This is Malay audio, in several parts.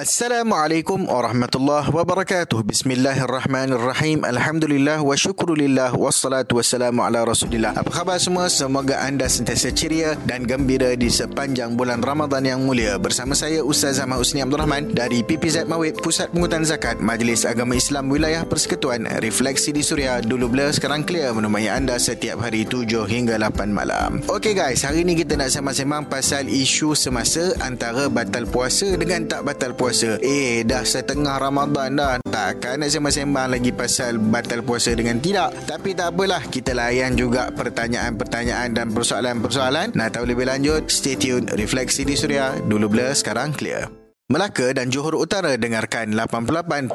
Assalamualaikum warahmatullahi wabarakatuh. Bismillahirrahmanirrahim. Alhamdulillah wa syukrulillah wassalatu wassalamu ala Rasulillah. Apa khabar semua? Semoga anda sentiasa ceria dan gembira di sepanjang bulan Ramadan yang mulia. Bersama saya Ustaz Ahmad Usni Abdul Rahman dari PPZ Mawib Pusat Pengutan Zakat Majlis Agama Islam Wilayah Persekutuan Refleksi di Suria dulu blur sekarang clear menemani anda setiap hari 7 hingga 8 malam. Okey guys, hari ini kita nak sembang-sembang pasal isu semasa antara batal puasa dengan tak batal puasa. Eh, dah setengah Ramadan dah. Takkan nak sembang-sembang lagi pasal batal puasa dengan tidak. Tapi tak apalah, kita layan juga pertanyaan-pertanyaan dan persoalan-persoalan. Nak tahu lebih lanjut, stay tune. Refleksi di Suria. Dulu blur, sekarang clear. Melaka dan Johor Utara dengarkan 88.5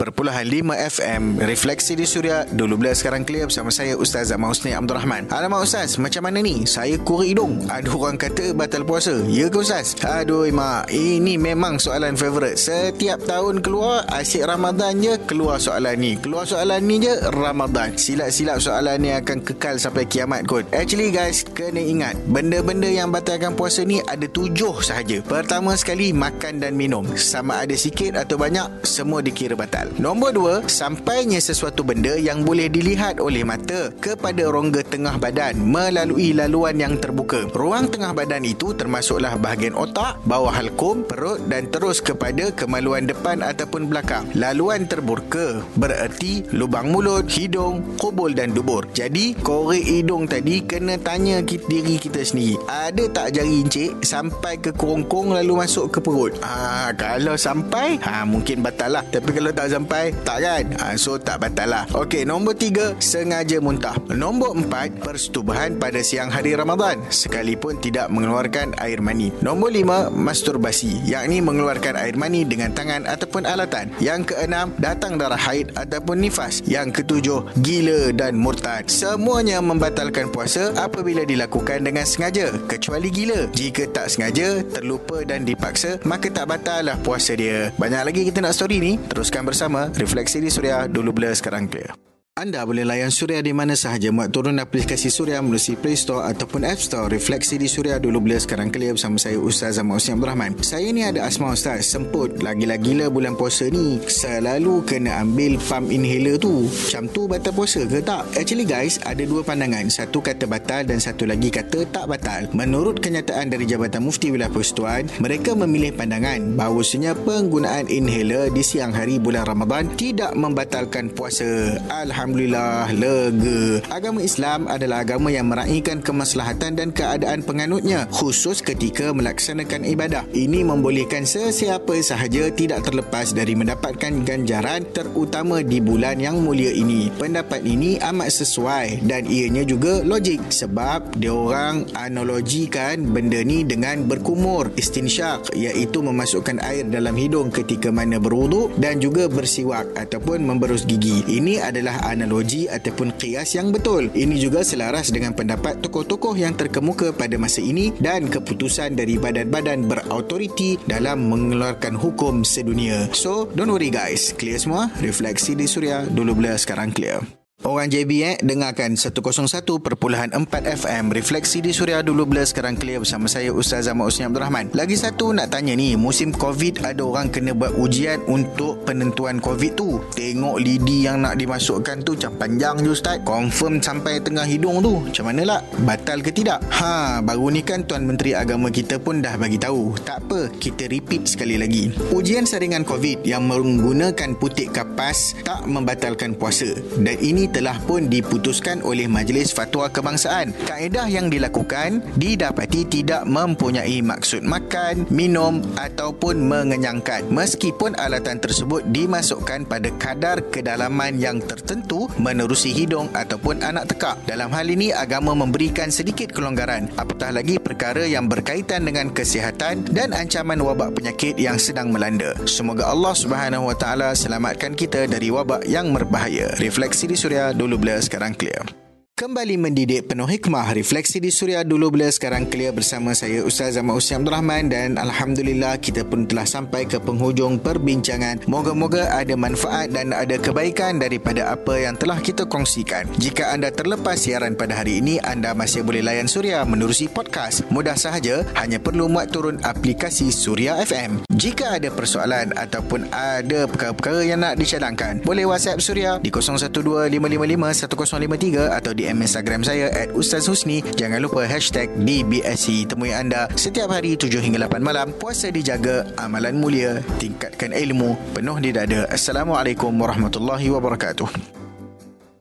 FM Refleksi di Suria Dulu bila sekarang clear bersama saya Ustaz Zaman Husni Abdul Rahman Alamak Ustaz, macam mana ni? Saya kuri hidung. Ada orang kata batal puasa. Ya ke Ustaz? Aduh mak, ini memang soalan favourite. Setiap tahun keluar asyik Ramadan je keluar soalan ni. Keluar soalan ni je Ramadan. Silap-silap soalan ni akan kekal sampai kiamat kot. Actually guys, kena ingat Benda-benda yang batalkan puasa ni ada tujuh sahaja. Pertama sekali, makan dan minum sama ada sikit atau banyak semua dikira batal. Nombor dua, sampainya sesuatu benda yang boleh dilihat oleh mata kepada rongga tengah badan melalui laluan yang terbuka. Ruang tengah badan itu termasuklah bahagian otak, bawah halkum, perut dan terus kepada kemaluan depan ataupun belakang. Laluan terbuka bererti lubang mulut, hidung, kubul dan dubur. Jadi, korek hidung tadi kena tanya diri kita sendiri. Ada tak jari encik sampai ke kerongkong lalu masuk ke perut? Ah, kalau sampai ha, Mungkin batal lah. Tapi kalau tak sampai Tak kan? Ha, So tak batal lah. Okey nombor tiga Sengaja muntah. Nombor empat Persetubuhan pada siang hari Ramadan. Sekalipun tidak mengeluarkan air mani. Nombor lima Masturbasi. Yakni mengeluarkan air mani Dengan tangan ataupun alatan. Yang keenam Datang darah haid ataupun nifas. Yang ketujuh Gila dan murtad. Semuanya membatalkan puasa Apabila dilakukan dengan sengaja. Kecuali gila. Jika tak sengaja Terlupa dan dipaksa Maka tak batal lah puasa dia. Banyak lagi kita nak story ni. Teruskan bersama Refleksi di Suria. Dulu blur sekarang clear. Anda boleh layan Suria di mana sahaja muat turun aplikasi Suria melalui Play Store ataupun App Store. Refleksi di Suria dulu bila sekarang clear bersama saya Ustaz Zaman Usni Abdul Rahman. Saya ni ada asma Ustaz, semput. Lagi-lagi gila bulan puasa ni. Selalu kena ambil pump inhaler tu. Macam tu batal puasa ke tak? Actually guys, ada dua pandangan. Satu kata batal dan satu lagi kata tak batal. Menurut kenyataan dari Jabatan Mufti Wilayah Persekutuan, mereka memilih pandangan bahawasanya penggunaan inhaler di siang hari bulan Ramadan tidak membatalkan puasa. Alhamdulillah. Alhamdulillah lega. Agama Islam adalah agama yang meraihkan kemaslahatan dan keadaan penganutnya khusus ketika melaksanakan ibadah. Ini membolehkan sesiapa sahaja tidak terlepas dari mendapatkan ganjaran terutama di bulan yang mulia ini. Pendapat ini amat sesuai dan ianya juga logik sebab dia orang analogikan benda ni dengan berkumur istinsyak iaitu memasukkan air dalam hidung ketika mana berwuduk dan juga bersiwak ataupun memberus gigi. Ini adalah analogi ataupun kias yang betul. Ini juga selaras dengan pendapat tokoh-tokoh yang terkemuka pada masa ini dan keputusan dari badan-badan berautoriti dalam mengeluarkan hukum sedunia. So, don't worry guys. Clear semua? Refleksi di Suria dulu bila sekarang clear. Orang JB eh, dengarkan 101.4 FM Refleksi di Suria dulu bila sekarang clear bersama saya Ustaz Ahmad Usni Abdul Rahman. Lagi satu nak tanya ni Musim COVID ada orang kena buat ujian untuk penentuan COVID tu? Tengok lidi yang nak dimasukkan tu macam panjang je Ustaz. Confirm sampai tengah hidung tu. Macam mana lah? Batal ke tidak? Ha, baru ni kan Tuan Menteri Agama kita pun dah bagi tahu. Tak apa, kita repeat sekali lagi. Ujian saringan COVID yang menggunakan putik kapas tak membatalkan puasa. Dan ini telah pun diputuskan oleh Majlis Fatwa Kebangsaan. Kaedah yang dilakukan didapati tidak mempunyai maksud makan, minum ataupun mengenyangkan. Meskipun alatan tersebut dimasukkan pada kadar kedalaman yang tertentu menerusi hidung ataupun anak tekak. Dalam hal ini agama memberikan sedikit kelonggaran apatah lagi perkara yang berkaitan dengan kesihatan dan ancaman wabak penyakit yang sedang melanda. Semoga Allah Subhanahu Wa Taala selamatkan kita dari wabak yang berbahaya. Refleksi di Suria dulu blur sekarang clear. Kembali mendidik penuh hikmah. Refleksi di Suria dulu bila sekarang clear bersama saya Ustaz Ahmad Usni Abdul Rahman Dan Alhamdulillah kita pun telah sampai ke penghujung perbincangan. Moga-moga ada manfaat dan ada kebaikan daripada apa yang telah kita kongsikan. Jika anda terlepas siaran pada hari ini Anda masih boleh layan Suria menerusi podcast. Mudah sahaja hanya perlu muat turun aplikasi Suria FM Jika ada persoalan ataupun ada perkara-perkara yang nak dicadangkan, boleh WhatsApp Suria di 0125551053 atau di Instagram saya at Ustaz Husni. Jangan lupa hashtag DBSC. Temui anda setiap hari 7 hingga 8 malam. Puasa dijaga, amalan mulia, tingkatkan ilmu, penuh di dada. Assalamualaikum warahmatullahi wabarakatuh.